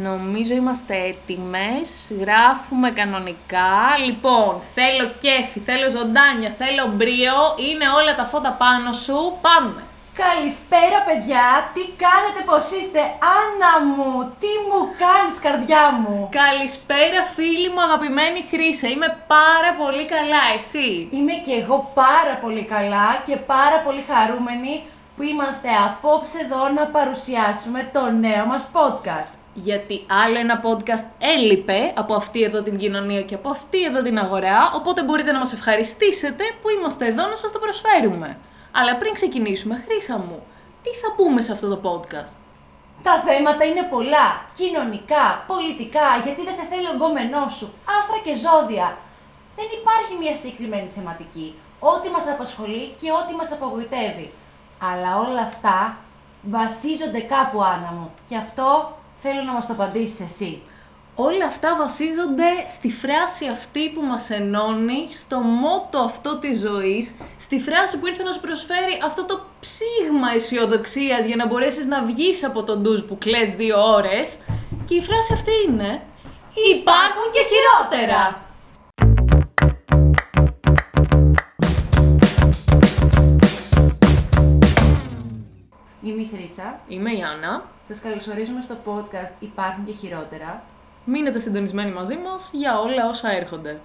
Νομίζω είμαστε έτοιμες, γράφουμε κανονικά. Λοιπόν, θέλω κέφι, θέλω ζωντάνια, θέλω μπρίο, είναι όλα τα φώτα πάνω σου, πάμε! Καλησπέρα παιδιά, τι κάνετε πως είστε, Άννα μου, τι μου κάνεις καρδιά μου; Καλησπέρα φίλη μου αγαπημένη Χρύσα, είμαι πάρα πολύ καλά, εσύ; Είμαι και εγώ πάρα πολύ καλά και πάρα πολύ χαρούμενη που είμαστε απόψε εδώ να παρουσιάσουμε το νέο μας podcast. Γιατί άλλο ένα podcast έλειπε από αυτή εδώ την κοινωνία και από αυτή εδώ την αγορά, οπότε μπορείτε να μας ευχαριστήσετε που είμαστε εδώ να σας το προσφέρουμε. Αλλά πριν ξεκινήσουμε, Χρύσα μου, τι θα πούμε σε αυτό το podcast; Τα θέματα είναι πολλά. Κοινωνικά, πολιτικά, γιατί δεν σε θέλει ο γκόμενό σου. Άστρα και ζώδια. Δεν υπάρχει μια συγκεκριμένη θεματική. Ό,τι μας απασχολεί και ό,τι μας απογοητεύει. Αλλά όλα αυτά βασίζονται κάπου, Άννα μου. Και αυτό θέλω να μας το απαντήσεις εσύ. Όλα αυτά βασίζονται στη φράση αυτή που μας ενώνει, στο μότο αυτό της ζωής, στη φράση που ήρθε να σου προσφέρει αυτό το ψήγμα αισιοδοξίας για να μπορέσεις να βγεις από τον ντουζ που κλαις δύο ώρες. Και η φράση αυτή είναι Υπάρχουν και χειρότερα! Είμαι η Χρύσα. Είμαι η Άννα. Σας καλωσορίζουμε στο podcast Υπάρχουν και χειρότερα. Μείνετε συντονισμένοι μαζί μας για όλα όσα έρχονται.